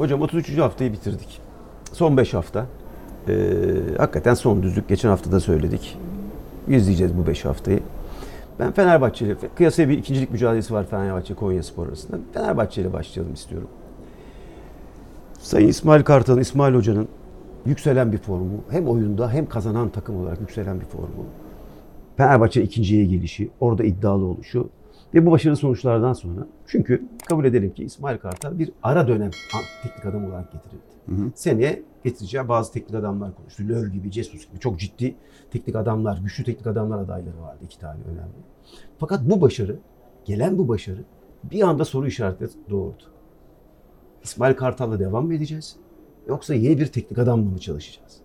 Hocam 33. haftayı bitirdik. Son 5 hafta. Ee, hakikaten son düzlük. Geçen hafta da söyledik. İzleyeceğiz bu 5 haftayı. Ben Fenerbahçe kıyasaya bir ikincilik mücadelesi var Fenerbahçe Konya Spor arasında. Fenerbahçe ile başlayalım istiyorum. Sayın İsmail Kartal'ın, İsmail Hoca'nın yükselen bir formu, hem oyunda hem kazanan takım olarak yükselen bir formu. Fenerbahçe ikinciye gelişi, orada iddialı oluşu ve bu başarılı sonuçlardan sonra çünkü kabul edelim ki İsmail Kartal bir ara dönem teknik adam olarak getirildi. Hı hı. Seneye getireceği bazı teknik adamlar konuştu. Löw gibi, Jesus gibi çok ciddi teknik adamlar, güçlü teknik adamlar adayları vardı. iki tane önemli. Fakat bu başarı, gelen bu başarı bir anda soru işareti doğurdu. İsmail Kartal'la devam mı edeceğiz? Yoksa yeni bir teknik adamla mı çalışacağız?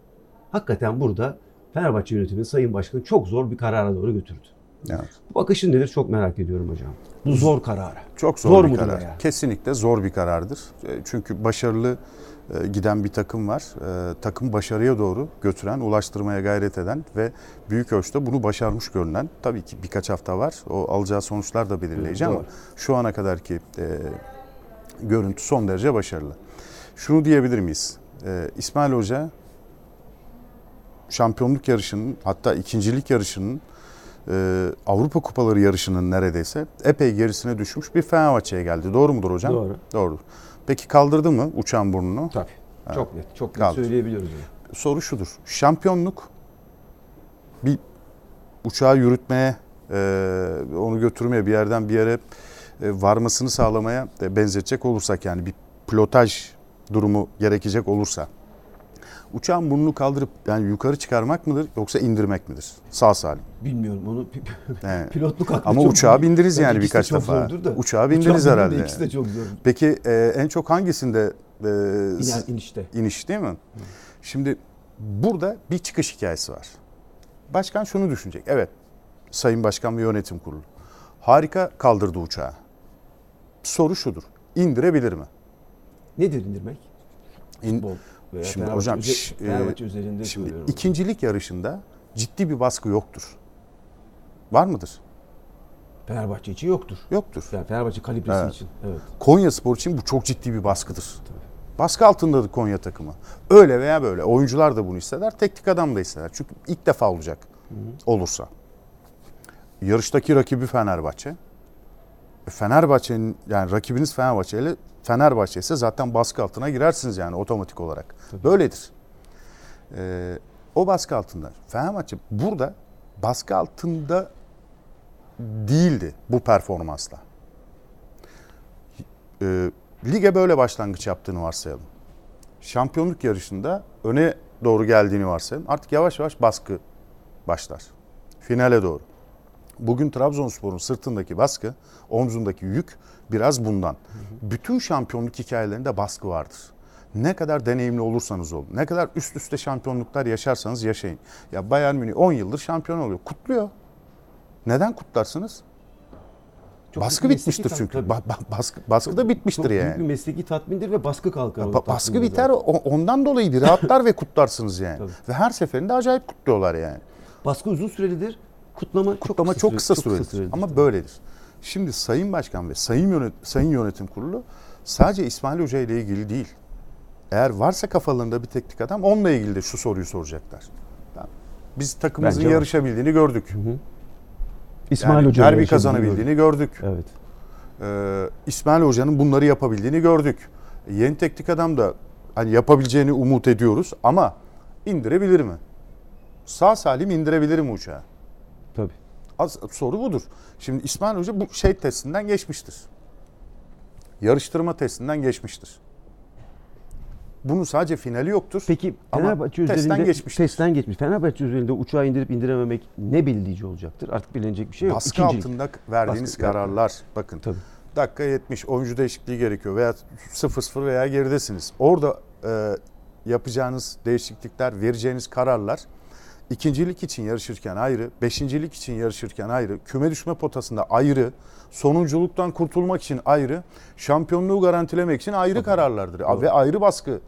Hakikaten burada Fenerbahçe yönetimi Sayın Başkanı çok zor bir karara doğru götürdü. Evet. Bakışın nedir çok merak ediyorum hocam. Bu zor karar. Çok zor, zor bir karar. Yani? Kesinlikle zor bir karardır. E, çünkü başarılı e, giden bir takım var. E, takım başarıya doğru götüren, ulaştırmaya gayret eden ve büyük ölçüde bunu başarmış görünen. Tabii ki birkaç hafta var. O alacağı sonuçlar da belirleyici ama şu ana kadarki görüntü son derece başarılı. Şunu diyebilir miyiz? İsmail Hoca şampiyonluk yarışının hatta ikincilik yarışının e, Avrupa Kupaları yarışının neredeyse epey gerisine düşmüş bir Fenerbahçe'ye geldi. Doğru mudur hocam? Doğru. Doğru. Peki kaldırdı mı uçağın burnunu? Tabii. Ha. Çok net. Çok net Kaldır. söyleyebiliyoruz. Yani. Soru şudur. Şampiyonluk bir uçağı yürütmeye, e, onu götürmeye, bir yerden bir yere e, varmasını sağlamaya benzetecek olursak yani bir pilotaj durumu gerekecek olursa uçağın burnunu kaldırıp yani yukarı çıkarmak mıdır yoksa indirmek midir? Sağ salim. Bilmiyorum onu evet. pilotluk aklı Ama uçağa bindiniz yani birkaç defa. Da. Uçağa bindiniz Uçağa herhalde. İkisi de çok zor. Peki e, en çok hangisinde e, İner, inişte. İniş değil mi? Hı. Şimdi burada bir çıkış hikayesi var. Başkan şunu düşünecek. Evet. Sayın Başkan ve Yönetim Kurulu. Harika kaldırdı uçağı. Soru şudur. İndirebilir mi? Nedir indirmek? İn, Futbol veya şimdi Fenerbahçe, hocam özel, Fenerbahçe e, üzerinde şimdi ikincilik yarışında ciddi bir baskı yoktur. Var mıdır? Fenerbahçe için yoktur. Yoktur. Yani Fenerbahçe kalibresi evet. için. Evet. Konya Spor için bu çok ciddi bir baskıdır. Tabii. Baskı altındadır Konya takımı. Öyle veya böyle. Oyuncular da bunu hisseder. Teknik adam da hisseder. Çünkü ilk defa olacak. Hı hı. Olursa. Yarıştaki rakibi Fenerbahçe. E, Fenerbahçe'nin yani rakibiniz Fenerbahçe ile Fenerbahçe ise zaten baskı altına girersiniz yani otomatik olarak. Tabii. Böyledir. Ee, o baskı altında. Fenerbahçe burada baskı altında değildi bu performansla. Ee, lige böyle başlangıç yaptığını varsayalım. Şampiyonluk yarışında öne doğru geldiğini varsayalım. Artık yavaş yavaş baskı başlar. Finale doğru. Bugün Trabzonspor'un sırtındaki baskı, omzundaki yük biraz bundan. Hı hı. Bütün şampiyonluk hikayelerinde baskı vardır. Ne kadar deneyimli olursanız olun, ne kadar üst üste şampiyonluklar yaşarsanız yaşayın. Ya Bayern Münih 10 yıldır şampiyon oluyor. Kutluyor. Neden kutlarsınız? Çok baskı bitmiştir çünkü. Ba- ba- baskı baskı da bitmiştir çok yani. Çok büyük bir mesleki tatmindir ve baskı kalkar. Ba- baskı biter o, ondan dolayı bir rahatlar ve kutlarsınız yani. Tabii. Ve her seferinde acayip kutluyorlar yani. Baskı uzun sürelidir. Kutlama, Kutlama çok, çok kısa, süredir. Kısa süredir. Ama tabii. böyledir. Şimdi Sayın Başkan ve Sayın Yönet Sayın Yönetim Kurulu sadece İsmail Hoca ile ilgili değil. Eğer varsa kafalarında bir teknik adam onunla ilgili de şu soruyu soracaklar. Biz takımımızın Bence yarışabildiğini gördük. Hı hı. İsmail yani Hoca derbi kazanabildiğini gördük. Evet. Ee, İsmail Hoca'nın bunları yapabildiğini gördük. Yeni teknik adam da hani yapabileceğini umut ediyoruz ama indirebilir mi? Sağ salim indirebilir mi uçağı? Az, soru budur. Şimdi İsmail Hoca bu şey testinden geçmiştir. Yarıştırma testinden geçmiştir. Bunun sadece finali yoktur. Peki Fenerbahçe Ama testten, testten geçmiş. Fenerbahçe üzerinde uçağı indirip indirememek ne belirleyici olacaktır? Artık bilinecek bir şey yok. Baskı İkincilik. altında verdiğiniz Baskı, kararlar. Bakın. Tabii. Dakika 70 oyuncu değişikliği gerekiyor veya 0-0 veya geridesiniz. Orada e, yapacağınız değişiklikler, vereceğiniz kararlar ikincilik için yarışırken ayrı, beşincilik için yarışırken ayrı, küme düşme potasında ayrı, sonunculuktan kurtulmak için ayrı, şampiyonluğu garantilemek için ayrı Tabii. kararlardır Doğru. ve ayrı baskı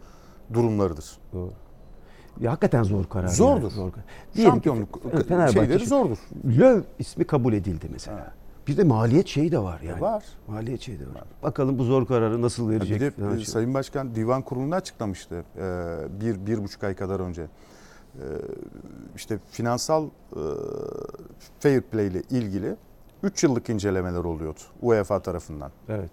durumlarıdır. Doğru. Ya, hakikaten zor karar. Zordur. Yani. Zor. Şampiyonluk ki, Fenerbahçe şeyleri zordur. Löw ismi kabul edildi mesela. Evet. Bir de maliyet şeyi de var yani. Var. Maliyet şeyi de var. Bakalım bu zor kararı nasıl Bir verecek? de falan e. Sayın Başkan divan kurulunda açıklamıştı e, bir, bir buçuk ay kadar önce. E, işte finansal e, fair play ile ilgili 3 yıllık incelemeler oluyordu UEFA tarafından. Evet.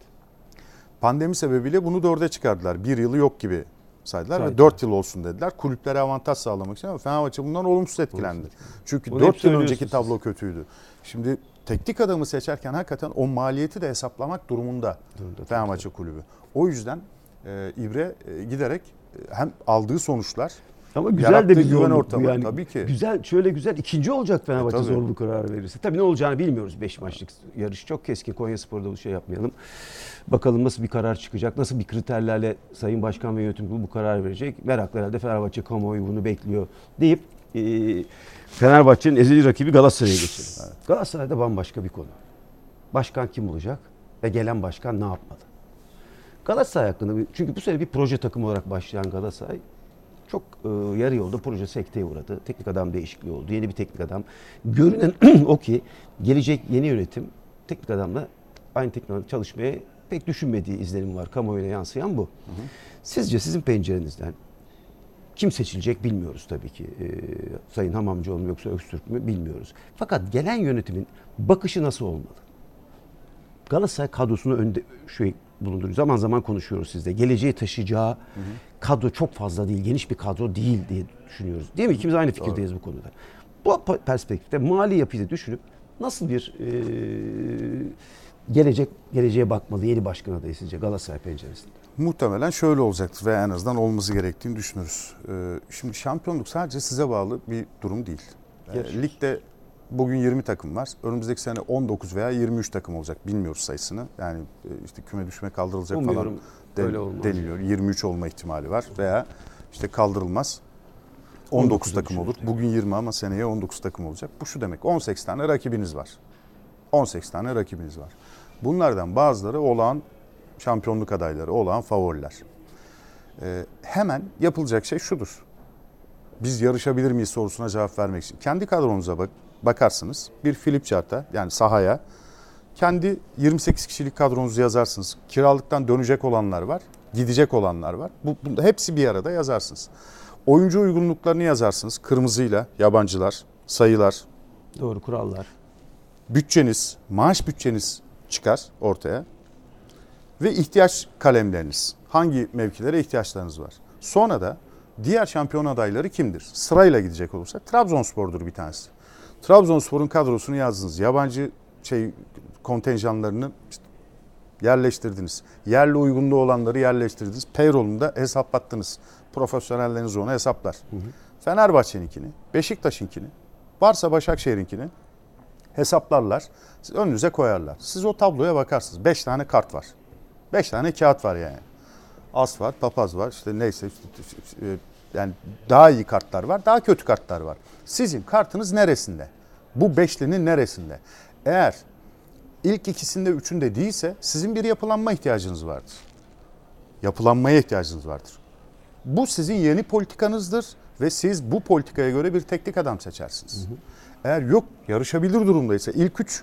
Pandemi sebebiyle bunu dörde çıkardılar. Bir yılı yok gibi saydılar ve Saydılar. 4 yıl olsun dediler. Kulüplere avantaj sağlamak için ama Fenerbahçe bundan olumsuz etkilendi. Olumsuz Çünkü Bunu hep 4 yıl önceki tablo kötüydü. Şimdi teknik adamı seçerken hakikaten o maliyeti de hesaplamak durumunda Durumunda, Fenerbahçe kulübü. O yüzden e, İbre e, giderek e, hem aldığı sonuçlar Ama güzel Yarattığı de bir güven ortamı, yani. tabii ki. Güzel, şöyle güzel ikinci olacak Fenerbahçe E, tabii. zor bu kararı verirse. Tabii ne olacağını bilmiyoruz 5 maçlık yarış. Çok keskin Konya Spor'da bu şey yapmayalım. Bakalım nasıl bir karar çıkacak, nasıl bir kriterlerle Sayın Başkan ve yönetim kurulu bu karar verecek. Merakla herhalde Fenerbahçe kamuoyu bunu bekliyor deyip e, Fenerbahçe'nin ezeli rakibi Galatasaray'a geçelim. Galatasaray'da bambaşka bir konu. Başkan kim olacak ve gelen başkan ne yapmalı? Galatasaray hakkında çünkü bu sene bir proje takımı olarak başlayan Galatasaray çok e, yarı yolda proje sekteye uğradı. Teknik adam değişikliği oldu. Yeni bir teknik adam. Görünen o ki gelecek yeni yönetim teknik adamla aynı teknik adamla çalışmaya pek düşünmediği izlenim var. Kamuoyuna yansıyan bu. Sizce sizin pencerenizden kim seçilecek bilmiyoruz tabii ki. E, Sayın Hamamcıoğlu mu yoksa Öztürk mü bilmiyoruz. Fakat gelen yönetimin bakışı nasıl olmalı? Galatasaray kadrosunu önde şu bulunduruyor. Zaman zaman konuşuyoruz sizde. Geleceği taşıyacağı kadro çok fazla değil, geniş bir kadro değil diye düşünüyoruz. Değil mi? İkimiz aynı fikirdeyiz bu konuda. Bu perspektifte mali yapıyı da düşünüp nasıl bir e, gelecek geleceğe bakmalı yeni başkan adayı sizce Galatasaray penceresinde? Muhtemelen şöyle olacaktır ve en azından olması gerektiğini düşünürüz. Ee, Şimdi şampiyonluk sadece size bağlı bir durum değil. Ee, Gerçi. Ligde bugün 20 takım var. Önümüzdeki sene 19 veya 23 takım olacak. Bilmiyoruz sayısını. Yani e, işte küme düşme kaldırılacak falan Umuyorum den- öyle olmaz. deniliyor. 23 olma ihtimali var veya işte kaldırılmaz. 19 19'u takım olur. Bugün 20 ama seneye 19 takım olacak. Bu şu demek 18 tane rakibiniz var. 18 tane rakibiniz var. Bunlardan bazıları olağan şampiyonluk adayları, olağan favoriler. Ee, hemen yapılacak şey şudur. Biz yarışabilir miyiz sorusuna cevap vermek için. Kendi kadronuza bak, bakarsınız. Bir flip chart'a yani sahaya kendi 28 kişilik kadronuzu yazarsınız. Kiralıktan dönecek olanlar var, gidecek olanlar var. Bu, bunda hepsi bir arada yazarsınız. Oyuncu uygunluklarını yazarsınız. Kırmızıyla yabancılar, sayılar, Doğru kurallar. bütçeniz, maaş bütçeniz çıkar ortaya. Ve ihtiyaç kalemleriniz. Hangi mevkilere ihtiyaçlarınız var? Sonra da diğer şampiyon adayları kimdir? Sırayla gidecek olursak Trabzonspor'dur bir tanesi. Trabzonspor'un kadrosunu yazdınız. Yabancı şey kontenjanlarını işte yerleştirdiniz. Yerli uygunluğu olanları yerleştirdiniz. Payroll'unu da hesaplattınız. Profesyonelleriniz onu hesaplar. Fenerbahçe'ninkini, Beşiktaş'ınkini, varsa Başakşehir'inkini hesaplarlar. Siz önünüze koyarlar. Siz o tabloya bakarsınız. 5 tane kart var. 5 tane kağıt var yani. As var, papaz var. işte neyse e, yani daha iyi kartlar var, daha kötü kartlar var. Sizin kartınız neresinde? Bu beşlinin neresinde? Eğer ilk ikisinde, üçünde değilse sizin bir yapılanma ihtiyacınız vardır. Yapılanmaya ihtiyacınız vardır. Bu sizin yeni politikanızdır ve siz bu politikaya göre bir teknik adam seçersiniz. Eğer yok yarışabilir durumdaysa ilk üç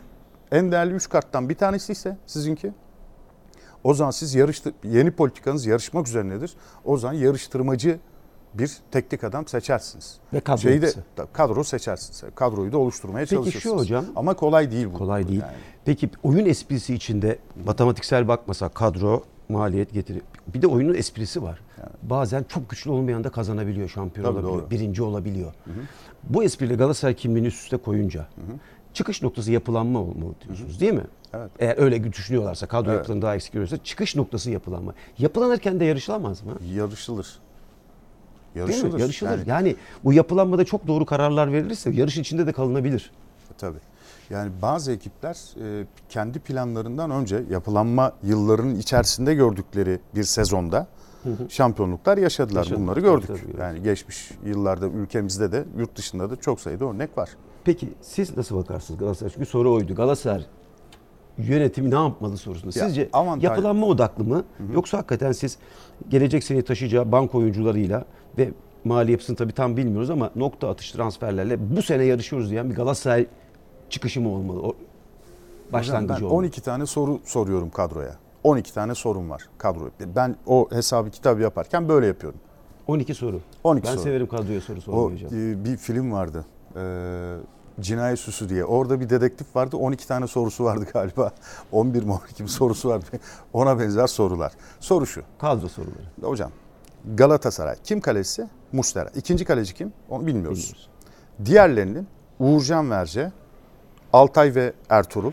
en değerli üç karttan bir tanesi ise sizinki o zaman siz yarıştı, yeni politikanız yarışmak üzerinedir. O zaman yarıştırmacı bir teknik adam seçersiniz. Ve kadro Şeyi de, kadro seçersiniz. Kadroyu da oluşturmaya Peki şu çalışırsınız. hocam, Ama kolay değil bu. Kolay değil. Yani. Peki oyun esprisi içinde matematiksel bakmasak kadro, maliyet getiri. Bir de oyunun esprisi var. Bazen çok güçlü olmayan da kazanabiliyor, şampiyon Tabii, olabiliyor, doğru. birinci olabiliyor. Bu espriyle Galatasaray kimliğini üst üste koyunca çıkış noktası yapılanma olmalı diyorsunuz değil mi? Evet. Eğer öyle düşünüyorlarsa, kadro Evet. yapılarını daha eksik görüyorsa çıkış noktası yapılanma. Yapılanırken de yarışılamaz mı? Yarışılır. Değil Yarışılır. mi? Yarışılır. Yani- Yani, bu yapılanmada çok doğru kararlar verilirse yarış içinde de kalınabilir. Tabii. Yani bazı ekipler e, kendi planlarından önce yapılanma yıllarının içerisinde gördükleri bir sezonda şampiyonluklar yaşadılar. Yaşadılar, Bunları gördük. tabii, tabii. Yani geçmiş yıllarda ülkemizde de yurt dışında da çok sayıda örnek var. Peki siz nasıl bakarsınız Galatasaray? Çünkü soru oydu. Galatasaray yönetimi ne yapmalı sorusunda. Ya, Sizce avantaj- yapılanma odaklı mı? Yoksa hakikaten siz gelecek sene taşıyacağı bank oyuncularıyla ve mali yapısını tabii tam bilmiyoruz ama nokta atış transferlerle bu sene yarışıyoruz diyen bir Galatasaray çıkışı mı olmalı? O, başlangıcı ben olmalı. 12 tane soru soruyorum kadroya. 12 tane sorum var kadro. Ben o hesabı kitabı yaparken böyle yapıyorum. 12 soru. 12 ben soru. severim kadroya soru sormayı hocam. e, bir film vardı. Ee, Cinayet Süsü diye. Orada bir dedektif vardı. 12 tane sorusu vardı galiba. 11 mi 12 mi sorusu vardı. Ona benzer sorular. Soru şu. Kadro soruları. Hocam Galatasaray kim kalesi? Mustera. İkinci kaleci kim? Onu bilmiyoruz. Bilmiyoruz. Diğerlerinin Uğurcan Verce, Altay ve Ertuğrul,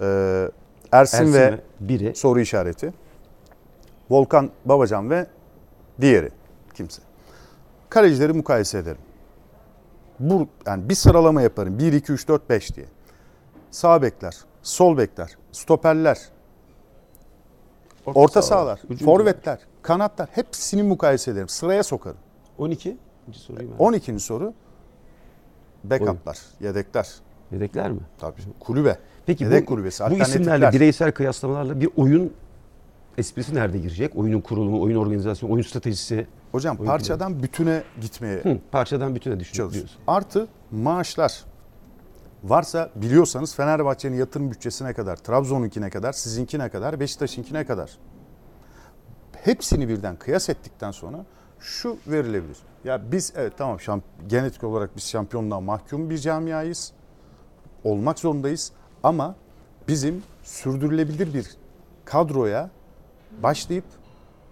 ee, Ersin, Ersin ve ve biri. soru işareti, Volkan Babacan ve diğeri kimse. Kalecileri mukayese ederim. Bu yani bir sıralama yaparım. 1 2 3 4 5 diye. Sağ bekler, sol bekler, stoperler, orta sahalar, Hücum- forvetler, kanatlar hepsini mukayese ederim. Sıraya sokarım. 12. İkinci soruyu ben. 12. soru backup'lar, yedekler. Yedekler mi? Tabii. Kulübe. Peki Yedek bu, kulübesi, bu isimlerle bireysel kıyaslamalarla bir oyun esprisi nerede girecek? Oyunun kurulumu, oyun organizasyonu, oyun stratejisi. Hocam Oyun parçadan bütüne gitmeye Hı, parçadan bütüne düşünüyoruz. Artı maaşlar. Varsa biliyorsanız Fenerbahçe'nin yatırım bütçesine kadar, Trabzon'unkine kadar, sizinkine kadar, Beşiktaş'ınkine kadar. Hepsini birden kıyas ettikten sonra şu verilebilir. Ya biz evet tamam şamp- genetik olarak biz şampiyonluğa mahkum bir camiayız. Olmak zorundayız ama bizim sürdürülebilir bir kadroya başlayıp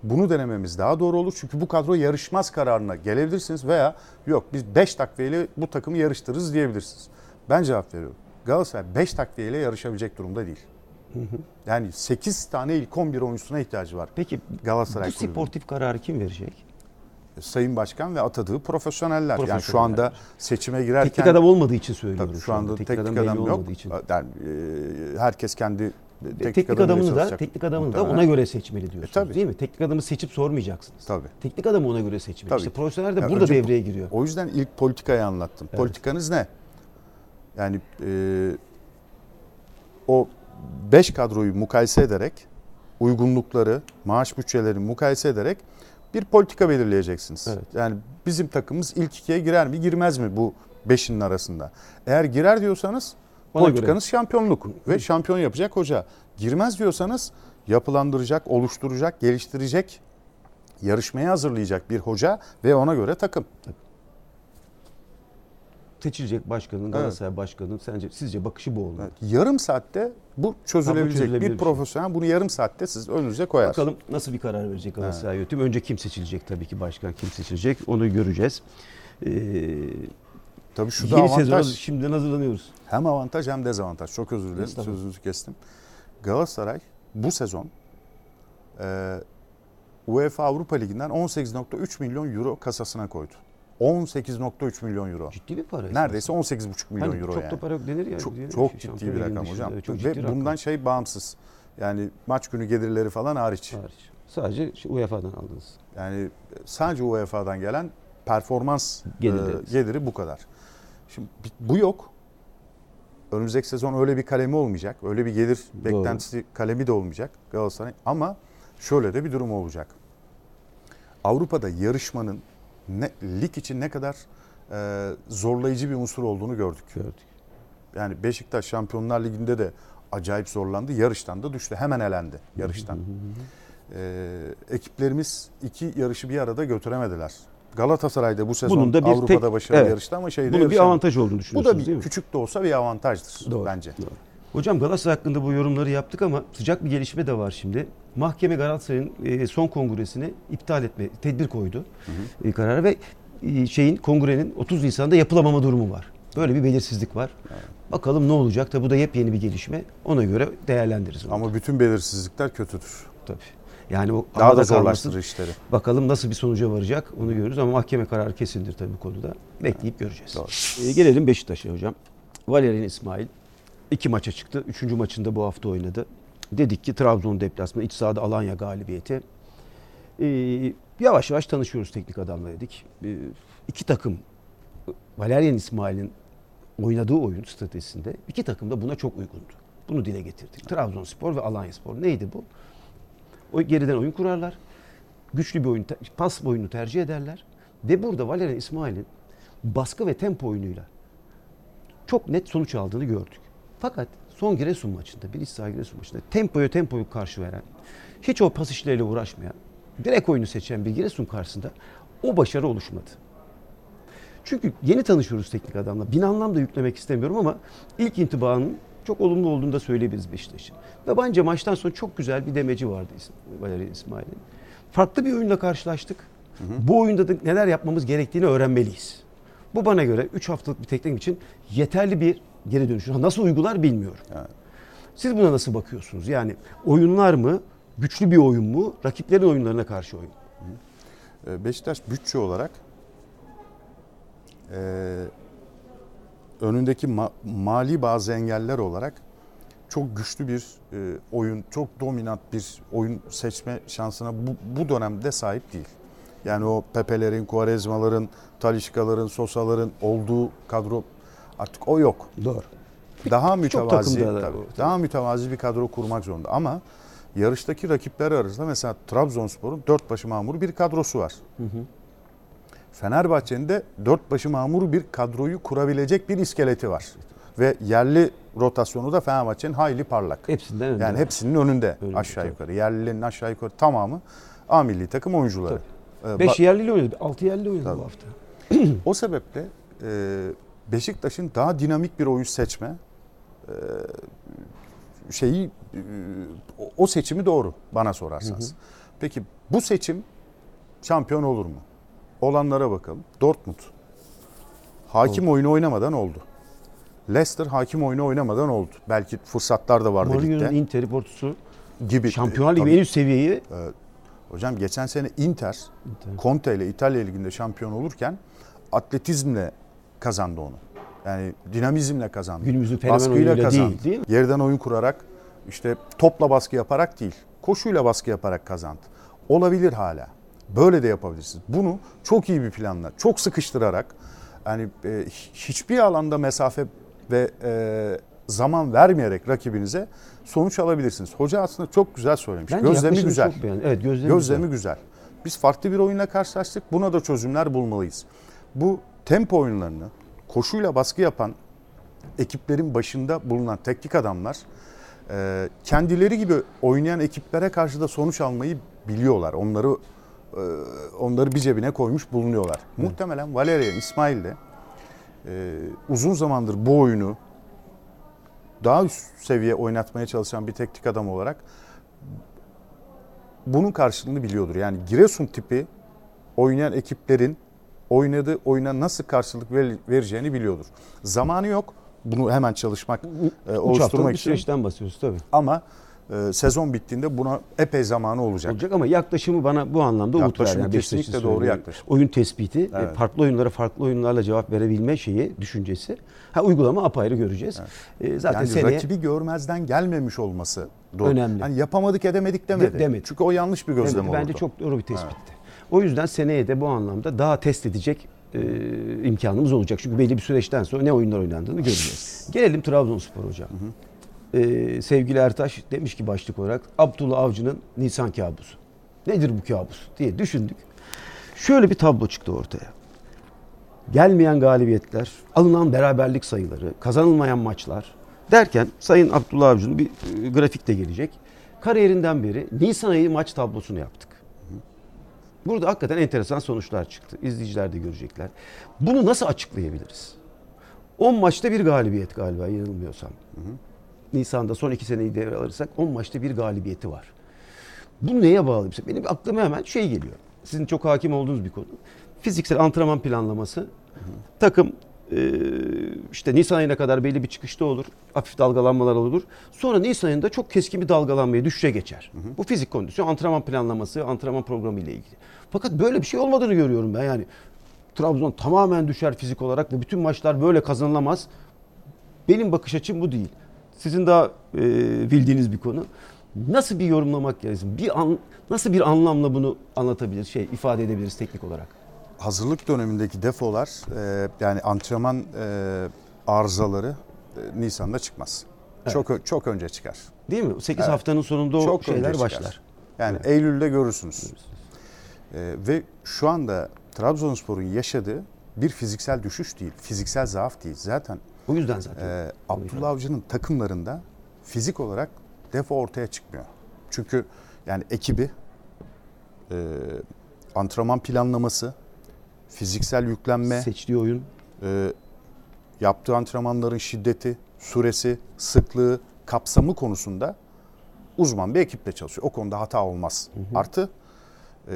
bunu denememiz daha doğru olur. Çünkü bu kadro yarışmaz kararına gelebilirsiniz veya yok biz 5 takviyeyle bu takımı yarıştırırız diyebilirsiniz. Ben cevap veriyorum. Galatasaray 5 takviyeyle yarışabilecek durumda değil. Yani 8 tane ilk 11 oyuncusuna ihtiyacı var. Peki Galatasaray bu kulübünün. sportif kararı kim verecek? Sayın Başkan ve atadığı profesyoneller. Yani şu Profesyoneller. anda seçime girerken Teknik adam olmadığı için söylüyorum. Tabii şu anda teknik, adam, belli yok. için. Yani, e, herkes kendi teknik, Teknik, adamını da teknik adamını da ona göre seçmeli diyorsunuz E, tabii. değil mi? Teknik adamı seçip sormayacaksınız. Tabii. Teknik adamı ona göre seçmeli. Tabii. İşte profesyonel de Ya burada önce- devreye giriyor. O yüzden ilk politikayı anlattım. Politikanız ne? Yani e, o 5 kadroyu mukayese ederek, uygunlukları, maaş bütçelerini mukayese ederek bir politika belirleyeceksiniz. Evet. Yani bizim takımımız ilk ikiye girer mi, girmez mi bu beşinin arasında? Eğer girer diyorsanız politikanız şampiyonluk ve şampiyon yapacak hoca. Girmez diyorsanız yapılandıracak, oluşturacak, geliştirecek, yarışmaya hazırlayacak bir hoca ve ona göre takım. Seçilecek başkanın, Galatasaray başkanının sence sizce bakışı bu olmalı. Evet, Yarım saatte bu çözülebilecek çözülebilir bir şey. profesyonel bunu yarım saatte siz önünüze koyar. Bakalım nasıl bir karar verecek Galatasaray yönetimi. Önce kim seçilecek tabii ki başkan kim seçilecek onu göreceğiz. Ee, Tabii şu da yeni avantaj. sezona şimdiden hazırlanıyoruz. Hem avantaj hem dezavantaj. Çok özür dilerim sözünüzü kestim. Galatasaray bu sezon e, UEFA Avrupa Ligi'nden 18.3 milyon euro kasasına koydu. 18.3 milyon euro. Ciddi bir para. Neredeyse 18.5 milyon Hani euro çok yani. da para yok denir ya. çok ya çok şu ciddi bir rakam hocam. Çok Ve ciddi rakam. bundan şey bağımsız. Yani maç günü gelirleri falan hariç. Hariç. Sadece şu UEFA'dan aldınız. Yani sadece UEFA'dan gelen performans Geliri. e, geliri bu kadar. Şimdi bu yok. Önümüzdeki sezon öyle bir kalemi olmayacak. Öyle bir gelir beklentisi kalemi de olmayacak Galatasaray. Ama şöyle de bir durum olacak. Avrupa'da yarışmanın ne, lig için ne kadar e, zorlayıcı bir unsur olduğunu gördük. Gördük. Yani Beşiktaş Şampiyonlar Ligi'nde de acayip zorlandı. Yarıştan da düştü. Hemen elendi yarıştan. Ee, ekiplerimiz iki yarışı bir arada götüremediler. Galatasaray'da bu sezon Bunun da bir Avrupa'da tek- başarılı evet. yarıştı ama şeyde Bunun bir avantaj olduğunu Bu düşünüyorsunuz da bir değil küçük de olsa bir avantajdır Doğru, bence. doğru. Hocam Galatasaray hakkında bu yorumları yaptık ama sıcak bir gelişme de var şimdi. Mahkeme Galatasaray'ın e, son kongresini iptal etme, tedbir koydu e, kararı ve e, şeyin kongrenin 30 Nisan'da yapılamama durumu var. Böyle bir belirsizlik var. Bakalım ne olacak? Tabi bu da yepyeni bir gelişme. Ona göre değerlendiririz. Ama bütün belirsizlikler kötüdür. Tabii. Yani o Daha da zorlaştırır işleri. Bakalım nasıl bir sonuca varacak onu görürüz ama mahkeme kararı kesindir tabii bu konuda. Bekleyip göreceğiz. Doğru. Ee, gelelim Beşiktaş'a hocam. Valerian İsmail iki maça çıktı. Üçüncü maçında bu hafta oynadı. Dedik ki Trabzon deplasmanı, iç sahada Alanya galibiyeti. Ee, yavaş yavaş tanışıyoruz teknik adamla dedik. Ee, iki takım Valerian İsmail'in oynadığı oyun stratejisinde iki takım da buna çok uygundu. Bunu dile getirdik. Trabzonspor ve Alanyaspor. Neydi bu? O geriden oyun kurarlar. Güçlü bir oyun, pas oyunu tercih ederler. Ve burada Valerian İsmail'in baskı ve tempo oyunuyla çok net sonuç aldığını gördük. Fakat son Giresun maçında, bir saha Giresun maçında tempoya tempoyu karşı veren, hiç o pas işleriyle uğraşmayan, direkt oyunu seçen bir Giresun karşısında o başarı oluşmadı. Çünkü yeni tanışıyoruz teknik adamla. Bin anlam da yüklemek istemiyorum ama ilk intibanın çok olumlu olduğunu da söyleyebiliriz Beşiktaş'ın. Ve bence maçtan sonra çok güzel bir demeci vardı Valeri İsmail'in. Farklı bir oyunla karşılaştık. Hı hı. Bu oyunda da neler yapmamız gerektiğini öğrenmeliyiz. Bu bana göre 3 haftalık bir teknik için yeterli bir geri dönüş. Nasıl uygular bilmiyorum. Evet. Siz buna nasıl bakıyorsunuz? Yani oyunlar mı, güçlü bir oyun mu, rakiplerin oyunlarına karşı oyun? Ee, Beşiktaş bütçe olarak e, önündeki ma- mali bazı engeller olarak çok güçlü bir e, oyun, çok dominant bir oyun seçme şansına bu, bu dönemde sahip değil. Yani o Pepe'lerin, Quaresma'ların, Talişka'ların, Sosa'ların olduğu kadro artık o yok. Doğru. Daha mütevazi, tabii, daha mütevazi bir kadro kurmak zorunda. Ama yarıştaki rakipler arasında mesela Trabzonspor'un dört başı mamur bir kadrosu var. Hı hı. Fenerbahçe'nin de dört başı mamur bir kadroyu kurabilecek bir iskeleti var. Ve yerli rotasyonu da Fenerbahçe'nin hayli parlak. Hepsinden önünde. Yani hepsinin önünde, önünde aşağı tabii. yukarı. Yerlilerin aşağı yukarı tamamı A milli takım oyuncuları. Tabii. Ee, Beş yerliyle oynadı. Altı yerli oynadı tabii. bu hafta. o sebeple e, Beşiktaş'ın daha dinamik bir oyun seçme e, şeyi e, o seçimi doğru bana sorarsanız. Hı hı. Peki bu seçim şampiyon olur mu? Olanlara bakalım. Dortmund hakim oldu. oyunu oynamadan oldu. Leicester hakim oyunu oynamadan oldu. Belki fırsatlar da vardı Mourinho'nun ligde. Inter Porto'su gibi. Şampiyonlar Ligi en üst seviyeyi. E, hocam geçen sene Inter, Inter, Conte ile İtalya Ligi'nde şampiyon olurken atletizmle kazandı onu. Yani dinamizmle kazandı. Günümüzün fenomen kazandı. değil, değil mi? Yerden oyun kurarak, işte topla baskı yaparak değil, koşuyla baskı yaparak kazandı. Olabilir hala. Böyle de yapabilirsiniz. Bunu çok iyi bir planla, çok sıkıştırarak, yani e, hiçbir alanda mesafe ve e, zaman vermeyerek rakibinize sonuç alabilirsiniz. Hoca aslında çok güzel söylemiş. Bence gözlemi güzel. Çok evet, gözlemi, gözlemi güzel. güzel. Biz farklı bir oyunla karşılaştık. Buna da çözümler bulmalıyız. Bu tempo oyunlarını, koşuyla baskı yapan ekiplerin başında bulunan teknik adamlar e, kendileri gibi oynayan ekiplere karşı da sonuç almayı biliyorlar. Onları onları bir cebine koymuş bulunuyorlar. Hı. Muhtemelen Valerian İsmail de e, uzun zamandır bu oyunu daha üst seviye oynatmaya çalışan bir teknik adam olarak bunun karşılığını biliyordur. Yani Giresun tipi oynayan ekiplerin oynadığı oyuna nasıl karşılık vereceğini biliyordur. Zamanı yok. Bunu hemen çalışmak, e, oluşturmak için. süreçten bahsediyoruz tabii. Ama e, sezon bittiğinde buna epey zamanı olacak. Olacak ama yaklaşımı bana bu anlamda umut verdi. Yani kesinlikle doğru yaklaşım. Oyun tespiti, evet. farklı oyunlara farklı oyunlarla cevap verebilme şeyi, düşüncesi. Ha uygulama apayrı göreceğiz. Evet. E, zaten yani seneye... rakibi görmezden gelmemiş olması doğru. önemli. Hani yapamadık edemedik demedi. De, demedi. Çünkü o yanlış bir gözlem oldu. Bence çok doğru bir tespitti. Evet. O yüzden seneye de bu anlamda daha test edecek e, imkanımız olacak. Çünkü belli bir süreçten sonra ne oyunlar oynandığını göreceğiz. Gelelim Trabzonspor hocam. Hı hı. Ee, sevgili Ertaş demiş ki başlık olarak Abdullah Avcı'nın Nisan kabusu. Nedir bu kabus diye düşündük. Şöyle bir tablo çıktı ortaya. Gelmeyen galibiyetler, alınan beraberlik sayıları, kazanılmayan maçlar derken Sayın Abdullah Avcı'nın bir e, grafik de gelecek. Kariyerinden beri Nisan ayı maç tablosunu yaptık. Burada hakikaten enteresan sonuçlar çıktı. İzleyiciler de görecekler. Bunu nasıl açıklayabiliriz? 10 maçta bir galibiyet galiba yanılmıyorsam. Hı hı. Nisan'da son iki seneyi devre alırsak 10 maçta bir galibiyeti var. Bu neye bağlı? Benim aklıma hemen şey geliyor. Sizin çok hakim olduğunuz bir konu. Fiziksel antrenman planlaması. Hı. Takım ee, işte Nisan ayına kadar belli bir çıkışta olur. Hafif dalgalanmalar olur. Sonra Nisan ayında çok keskin bir dalgalanmaya, düşüşe geçer. Hı hı. Bu fizik kondisyon, antrenman planlaması, antrenman programı ile ilgili. Fakat böyle bir şey olmadığını görüyorum ben. Yani Trabzon tamamen düşer fizik olarak ve bütün maçlar böyle kazanılamaz. Benim bakış açım bu değil. Sizin daha e, bildiğiniz bir konu. Nasıl bir yorumlamak lazım? Bir an, nasıl bir anlamla bunu anlatabilir, şey ifade edebiliriz teknik olarak? hazırlık dönemindeki defolar e, yani antrenman e, arızaları e, Nisan'da çıkmaz. Evet. Çok çok önce çıkar. Değil mi? 8 evet. haftanın sonunda o çok şeyler başlar. Yani evet. Eylül'de görürsünüz. E, ve şu anda Trabzonspor'un yaşadığı bir fiziksel düşüş değil, fiziksel zaaf değil. Zaten O yüzden zaten. Ee, Abdullah Avcı'nın takımlarında fizik olarak defo ortaya çıkmıyor. Çünkü yani ekibi, e, antrenman planlaması, fiziksel yüklenme, Seçtiği oyun. e, yaptığı antrenmanların şiddeti, süresi, sıklığı, kapsamı konusunda uzman bir ekiple çalışıyor. O konuda hata olmaz. Artı e,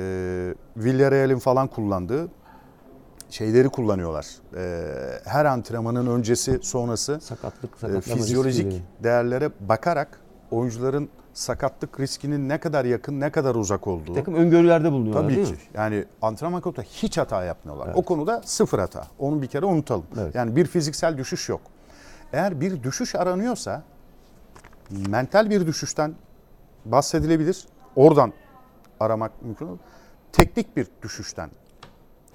Villarreal'in falan kullandığı şeyleri kullanıyorlar. E, her antrenmanın öncesi, sonrası Sakatlık, e, fizyolojik riskleri. değerlere bakarak oyuncuların sakatlık riskinin ne kadar yakın, ne kadar uzak olduğu. Bir takım öngörülerde bulunuyorlar Tabii değil ki. mi? Yani antrenman konusunda hiç hata yapmıyorlar. Evet. O konuda sıfır hata. Onu bir kere unutalım. Evet. Yani bir fiziksel düşüş yok. Eğer bir düşüş aranıyorsa mental bir düşüşten bahsedilebilir. Oradan aramak mümkün olur. Teknik bir düşüşten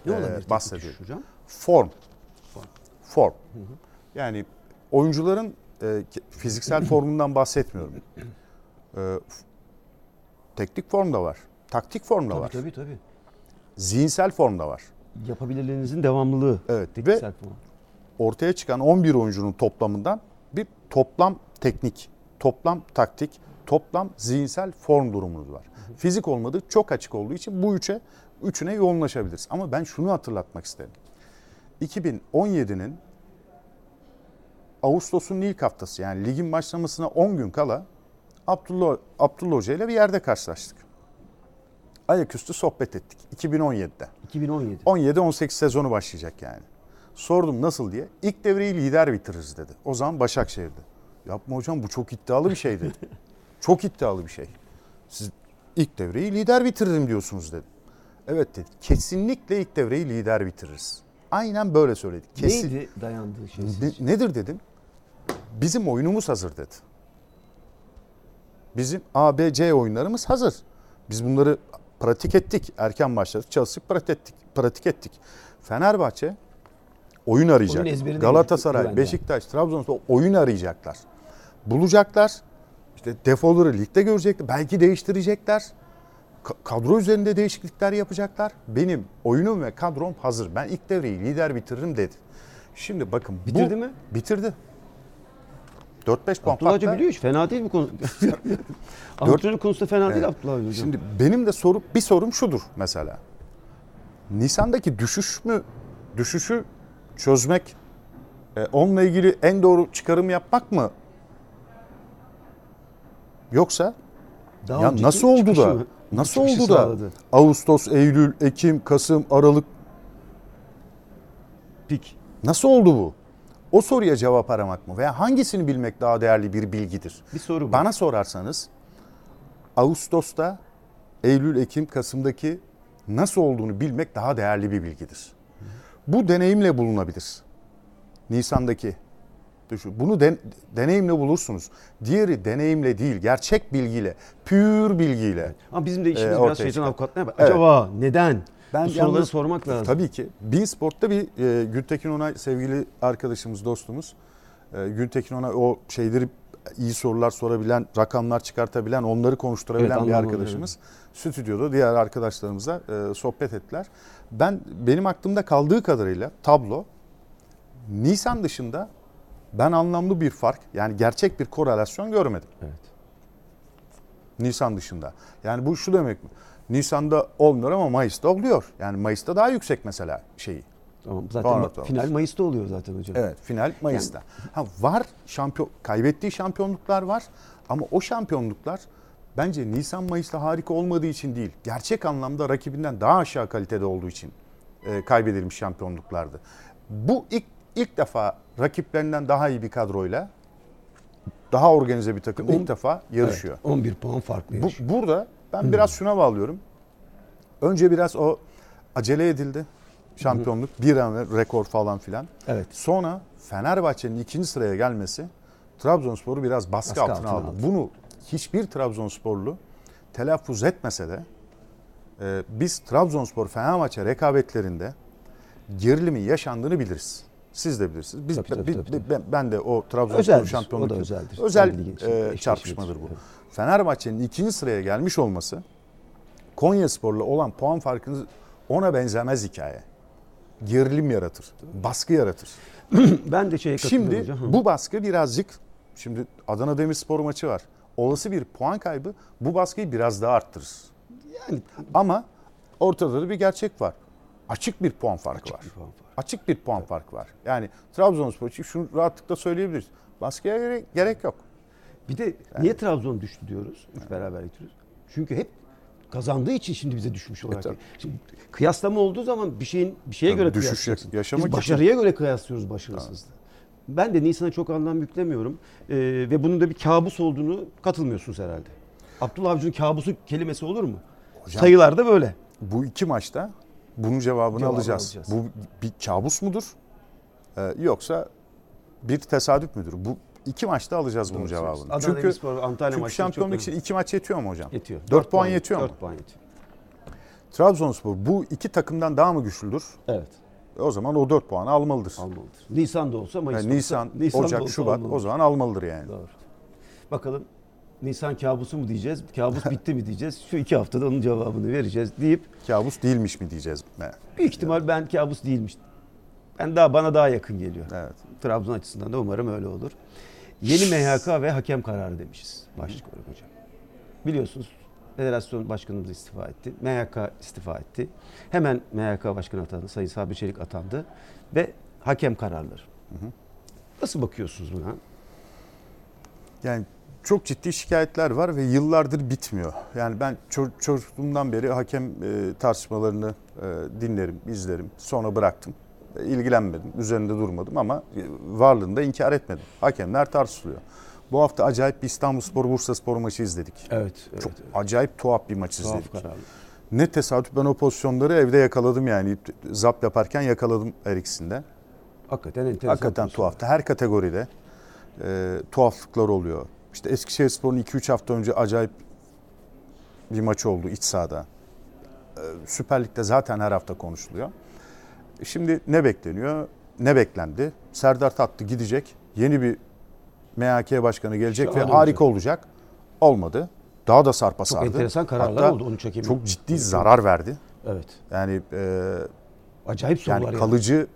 Ne Ee, olabilir? teknik bahsediyor. hocam? form. Form. Yani oyuncuların e, fiziksel formundan bahsetmiyorum. E, teknik form da var. Taktik form da Tabii var. tabii tabii. Zihinsel form da var. Yapabilirlerinizin devamlılığı. Evet. Ve form. ortaya çıkan 11 oyuncunun toplamından bir toplam teknik, toplam taktik, toplam zihinsel form durumunuz var. Fizik olmadığı çok açık olduğu için bu üçe üçüne yoğunlaşabiliriz. Ama ben şunu hatırlatmak isterim. 2017'nin Ağustos'un ilk haftası yani ligin başlamasına 10 gün kala Abdullah, Abdullah Hoca ile bir yerde karşılaştık. Ayaküstü sohbet ettik 2017'de. 2017. 17-18 sezonu başlayacak yani. Sordum nasıl diye. İlk devreyi lider bitiririz dedi. O zaman Başakşehir'de. Yapma hocam bu çok iddialı bir şey dedi. çok iddialı bir şey. Siz ilk devreyi lider bitiririm diyorsunuz dedi. Evet dedi. Kesinlikle ilk devreyi lider bitiririz. Aynen böyle söyledi. Kesin. Neydi dayandığı şey? Ne- nedir dedim. Bizim oyunumuz hazır dedi. Bizim A, B, C oyunlarımız hazır. Biz bunları pratik ettik. Erken başladık. Çalışıp pratik ettik. Pratik ettik. Fenerbahçe oyun arayacak. Oyun Galatasaray. Beşiktaş, Trabzonspor oyun arayacaklar. Bulacaklar. İşte defoları ligde görecekler. Belki değiştirecekler. Ka- kadro üzerinde değişiklikler yapacaklar. Benim oyunum ve kadrom hazır. Ben ilk devreyi lider bitiririm dedi. Şimdi bakın bu- Bitirdi mi? Bitirdi. 4-5 puan Abdullah Hoca biliyor iş. Fena değil bu konu. Antrenörlük konusunda fena değil Evet. Abdullah Hoca. Şimdi benim de soru bir sorum şudur mesela. Nisan'daki düşüş mü düşüşü çözmek e, onunla ilgili en doğru çıkarım yapmak mı? Yoksa Daha ya nasıl oldu da mı? Nasıl Çıkışı oldu da sağladı. Ağustos, Eylül, Ekim, Kasım, Aralık Pik. nasıl oldu bu? O soruya cevap aramak mı veya hangisini bilmek daha değerli bir bilgidir? Bir soru bu. Bana sorarsanız Ağustos'ta, Eylül, Ekim, Kasım'daki nasıl olduğunu bilmek daha değerli bir bilgidir. Bu deneyimle bulunabilir. Nisan'daki düşün. Bunu den- deneyimle bulursunuz. Diğeri deneyimle değil, gerçek bilgiyle, pür bilgiyle. Ama bizim de işimiz Ee, biraz şeytan avukatlığı. Evet. Acaba neden? Ben Bu soruları yalnız- sormak lazım. Tabii ki. Bein Sport'ta bir e, Gültekin Onay sevgili arkadaşımız, dostumuz. E, Gültekin Onay o şeyleri iyi sorular sorabilen, rakamlar çıkartabilen, onları konuşturabilen Evet, bir arkadaşımız. Stüdyoda diğer arkadaşlarımıza e, sohbet ettiler. Ben benim aklımda kaldığı kadarıyla tablo Nisan dışında ben anlamlı bir fark yani gerçek bir korelasyon görmedim. Evet. Nisan dışında. Yani bu şu demek mi? Nisan'da olmuyor ama Mayıs'ta oluyor. Yani Mayıs'ta daha yüksek mesela şeyi. Tamam. Zaten doğru. final Mayıs'ta oluyor zaten hocam. Evet final Mayıs'ta. Ha, var şampiyon kaybettiği şampiyonluklar var ama o şampiyonluklar bence Nisan Mayıs'ta harika olmadığı için değil. Gerçek anlamda rakibinden daha aşağı kalitede olduğu için e, kaybedilmiş şampiyonluklardı. Bu ilk ilk defa rakiplerinden daha iyi bir kadroyla daha organize bir takım On- ilk defa yarışıyor. Evet, 11 puan farklı Bu, burada ben biraz şuna bağlıyorum. Önce biraz o acele edildi. Şampiyonluk bir an rekor falan filan. Evet. Sonra Fenerbahçe'nin ikinci sıraya gelmesi Trabzonspor'u biraz baskı, Baskı altına, altına aldı. aldı. Bunu hiçbir Trabzonsporlu telaffuz etmese de e, biz Trabzonspor Fenerbahçe rekabetlerinde gerilimin yaşandığını biliriz. Siz de bilirsiniz. Biz, Tabii, tabii, bi- tabii, bi- ben, ben de o Trabzonspor şampiyonluk o da özeldir. özel e, çarpışmadır bu. Evet. Fenerbahçe'nin ikinci sıraya gelmiş olması Konyaspor'la olan puan farkını ona benzemez hikaye. gerilim yaratır. Baskı yaratır. ben de şeye katılıyorum Şimdi hocam. Bu baskı birazcık şimdi Adana Demirspor maçı var. Olası bir puan kaybı bu baskıyı biraz daha arttırır. yani Ama ortada da bir gerçek var. Açık bir puan farkı var. bir puan farkı. Açık bir puan farkı var. Yani Trabzonspor için şunu rahatlıkla söyleyebiliriz. Baskıya gerek, gerek yok. Bir de niye Trabzon düştü diyoruz? Üç beraber diyoruz. Çünkü hep kazandığı için şimdi bize düşmüş olarak. tabii. şimdi kıyaslama olduğu zaman bir şeyin bir şeye Tabii göre düşüş yaşamak Biz için- başarıya göre kıyaslıyoruz başarısızlığı. Ben de Nisan'a çok anlam yüklemiyorum. Ee, ve bunun da bir kabus olduğunu katılmıyorsunuz herhalde. Abdullah Avcı'nın kabusu kelimesi olur mu? Hocam- Sayılarda böyle. Bu iki maçta bunun cevabını Cevabını alacağız. alacağız. Bu bir kabus mudur? Ee, yoksa bir tesadüf müdür? Bu iki maçta alacağız bunun cevabını. Adana çünkü Demirspor, Antalya çünkü şampiyonluk için iki maç yetiyor mu hocam? Yetiyor. 4 puan yetiyor mu? 4 puan yetiyor. Trabzonspor bu iki takımdan daha mı güçlüdür? Evet. O zaman o 4 puanı almalıdır. Almalıdır. Nisan da olsa Mayıs Yani Nisan, olsa, Nisan Ocak, olsa Şubat almalıdır. o zaman almalıdır yani. Doğru. Bakalım Nisan kabusu mu diyeceğiz, kabus bitti mi diyeceğiz. Şu iki haftada onun cevabını vereceğiz deyip Kabus değilmiş mi diyeceğiz. Evet. büyük ihtimal ben kabus değilmiş. Ben daha bana daha yakın geliyor. Evet. Trabzon açısından da umarım öyle olur. Yeni MHK ve hakem kararı demişiz başlık olarak hocam. Biliyorsunuz federasyon başkanımız istifa etti. MHK istifa etti. Hemen MHK başkanı atandı. Sayın Sabri Çelik atandı. Ve hakem kararları. Nasıl bakıyorsunuz buna? Yani çok ciddi şikayetler var ve yıllardır bitmiyor. Yani ben ço- çocukluğumdan beri hakem e, tartışmalarını e, dinlerim, izlerim. Sonra bıraktım. E, ilgilenmedim, üzerinde durmadım ama e, varlığını da inkar etmedim. Hakemler tartışılıyor. Bu hafta acayip bir İstanbulspor Bursaspor maçı izledik. Evet. evet. Çok acayip tuhaf bir maç Tuhaf izledik. kararlı. Ne tesadüf ben o pozisyonları evde yakaladım yani. Zap yaparken yakaladım her ikisinde. Hakikaten enteresan. Hakikaten tuhaftı. Her kategoride e, tuhaflıklar oluyor. İşte Eskişehirspor'un 2-3 hafta önce acayip bir maç oldu iç sahada. E, Süper Lig'de zaten her hafta konuşuluyor. Şimdi ne bekleniyor? Ne beklendi? Serdar Tatlı gidecek. Yeni bir MHK başkanı gelecek Şahane ve harika olacak. Olmadı. Daha da sarpa Çok sardı. enteresan kararlar Hatta oldu 13 Ekim'de. Çok ciddi zarar verdi. Evet. Yani e, Acayip sorular yani yani. kalıcı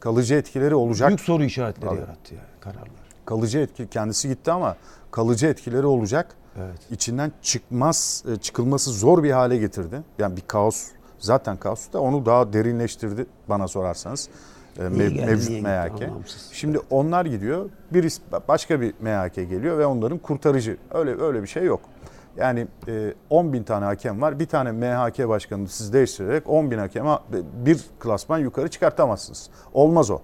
kalıcı etkileri olacak. Büyük soru işaretleri Tabii. yarattı yani kararlar. Kalıcı etki kendisi gitti ama kalıcı etkileri olacak. Evet. İçinden çıkmaz e, çıkılması zor bir hale getirdi. Yani bir kaos zaten kaos da onu daha derinleştirdi bana sorarsanız. E, mev- geldi, mevcut? MHK. Şimdi onlar gidiyor. Bir başka bir MHK geliyor ve onların kurtarıcı. Öyle öyle bir şey yok. Yani e, 10 bin tane hakem var. Bir tane MHK başkanını siz değiştirerek 10 bin hakeme bir klasman yukarı çıkartamazsınız. Olmaz o.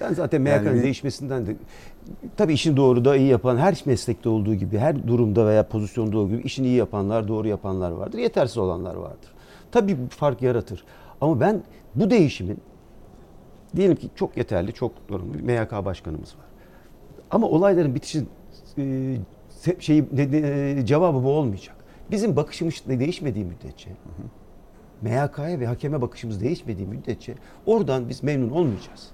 Ben zaten Yani MHK'nın bir- değişmesinden de tabii işini doğru da iyi yapan her meslekte olduğu gibi her durumda veya pozisyonda olduğu gibi işini iyi yapanlar, doğru yapanlar vardır. Yetersiz olanlar vardır. Tabii bu fark yaratır. Ama ben bu değişimin diyelim ki çok yeterli, çok bir MHK başkanımız var. Ama olayların bitişin e, şeyi ne- ne- cevabı bu olmayacak. Bizim bakışımız de değişmediği müddetçe MHK'ya ve hakeme bakışımız değişmediği müddetçe oradan biz memnun olmayacağız.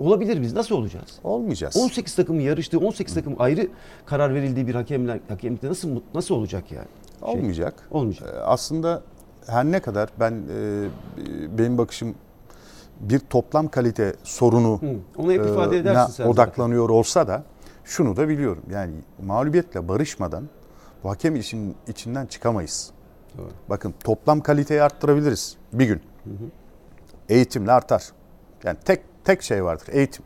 Olabilir biz nasıl olacağız? Olmayacağız. 18 takımın yarıştığı, 18 takım ayrı karar verildiği bir hakemler hakemlikte nasıl nasıl olacak yani? Şey, Olmayacak. olmayacak. Ee, Aslında her ne kadar ben e, benim bakışım bir toplam kalite sorunu Hı, onu hep e, ifade edersin na- sen zaten. odaklanıyor olsa da şunu da biliyorum. Yani mağlubiyetle barışmadan bu hakem işin içinden çıkamayız. Doğru. Bakın toplam kaliteyi arttırabiliriz bir gün. Eğitimle artar. Yani tek tek şey vardır eğitim.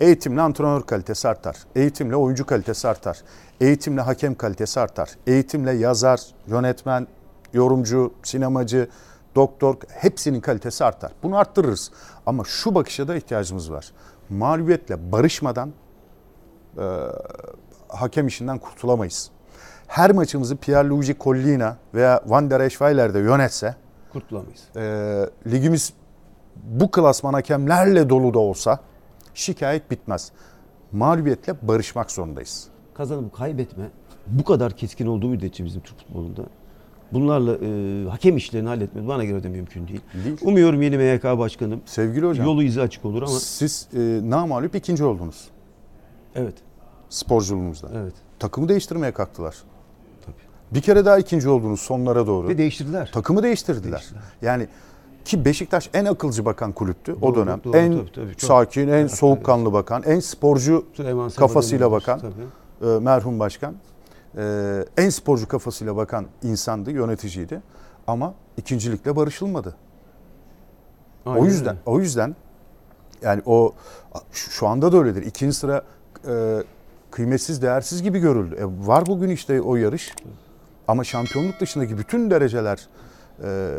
Eğitimle antrenör kalitesi artar. Eğitimle oyuncu kalitesi artar. Eğitimle hakem kalitesi artar. Eğitimle yazar, yönetmen, yorumcu, sinemacı, doktor hepsinin kalitesi artar. Bunu arttırırız. Ama şu bakışa da ihtiyacımız var. Mağlubiyetle barışmadan e, hakem işinden kurtulamayız. Her maçımızı Pierluigi Collina veya Van der Eschweiler de yönetse Kurtulamayız. e, ligimiz bu klasman hakemlerle dolu da olsa şikayet bitmez. Mağlubiyetle barışmak zorundayız. Kazanıp kaybetme bu kadar keskin olduğu müddetçe bizim Türk futbolunda bunlarla e, hakem işlerini halletmek bana göre de mümkün değil. Değil. Umuyorum yeni MHK başkanım Sevgili hocam yolu izi açık olur ama siz e, namağlup ikinci oldunuz evet sporculuğunuzda. evet Takımı değiştirmeye kalktılar. tabii. Bir kere daha ikinci oldunuz sonlara doğru. Ve değiştirdiler. Takımı değiştirdiler. Değiştirdiler. Yani Ki Beşiktaş en akılcı bakan kulüptü o Doğru, dönem. doğru, en tabii, tabii, çok. sakin, en soğukkanlı bakan, en sporcu Süleyman Kafasıyla bakan. tabii. e, merhum başkan. E, en sporcu kafasıyla bakan insandı, yöneticiydi. Ama ikincilikle barışılmadı. Aynen o yüzden o yüzden yani o şu anda da öyledir. İkinci sıra e, kıymetsiz, değersiz gibi görüldü. E, var bugün işte o yarış. Ama şampiyonluk dışındaki bütün dereceler e,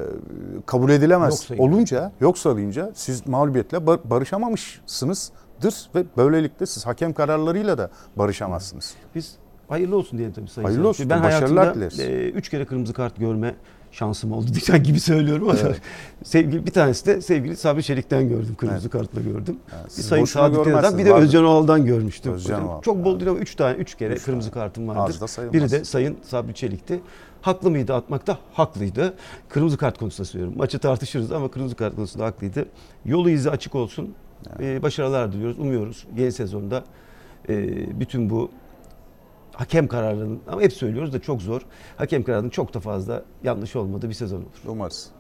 kabul edilemez Yok olunca, yok sayılınca siz mağlubiyetle bar- barışamamışsınızdır ve böylelikle siz hakem kararlarıyla da barışamazsınız. Biz hayırlı olsun diyelim tabii Sayın Hayırlı Sayın. olsun, Ben hayatımda dileriz. e, üç kere kırmızı kart görme şansım oldu diyeceğim gibi söylüyorum ama sevgili bir tanesi de sevgili Sabri Çelik'ten gördüm kırmızı kartla gördüm. Yani Bir Sayın görmezsiniz, bir de vardır. Özcan Oğal'dan görmüştüm. Özcan Oğal. Çok bol değil ama üç tane üç kere Üç kırmızı tane. kartım vardır. Biri de Sayın Sabri Çelik'ti. Haklı mıydı atmakta? Haklıydı. Kırmızı kart konusunda söylüyorum. Maçı tartışırız ama kırmızı kart konusunda haklıydı. Yolu izi açık olsun. Ee, başarılar diliyoruz. Umuyoruz yeni sezonda e, bütün bu hakem kararlarının ama hep söylüyoruz da çok zor. Hakem kararının çok da fazla yanlış olmadığı bir sezon olur. Umarız.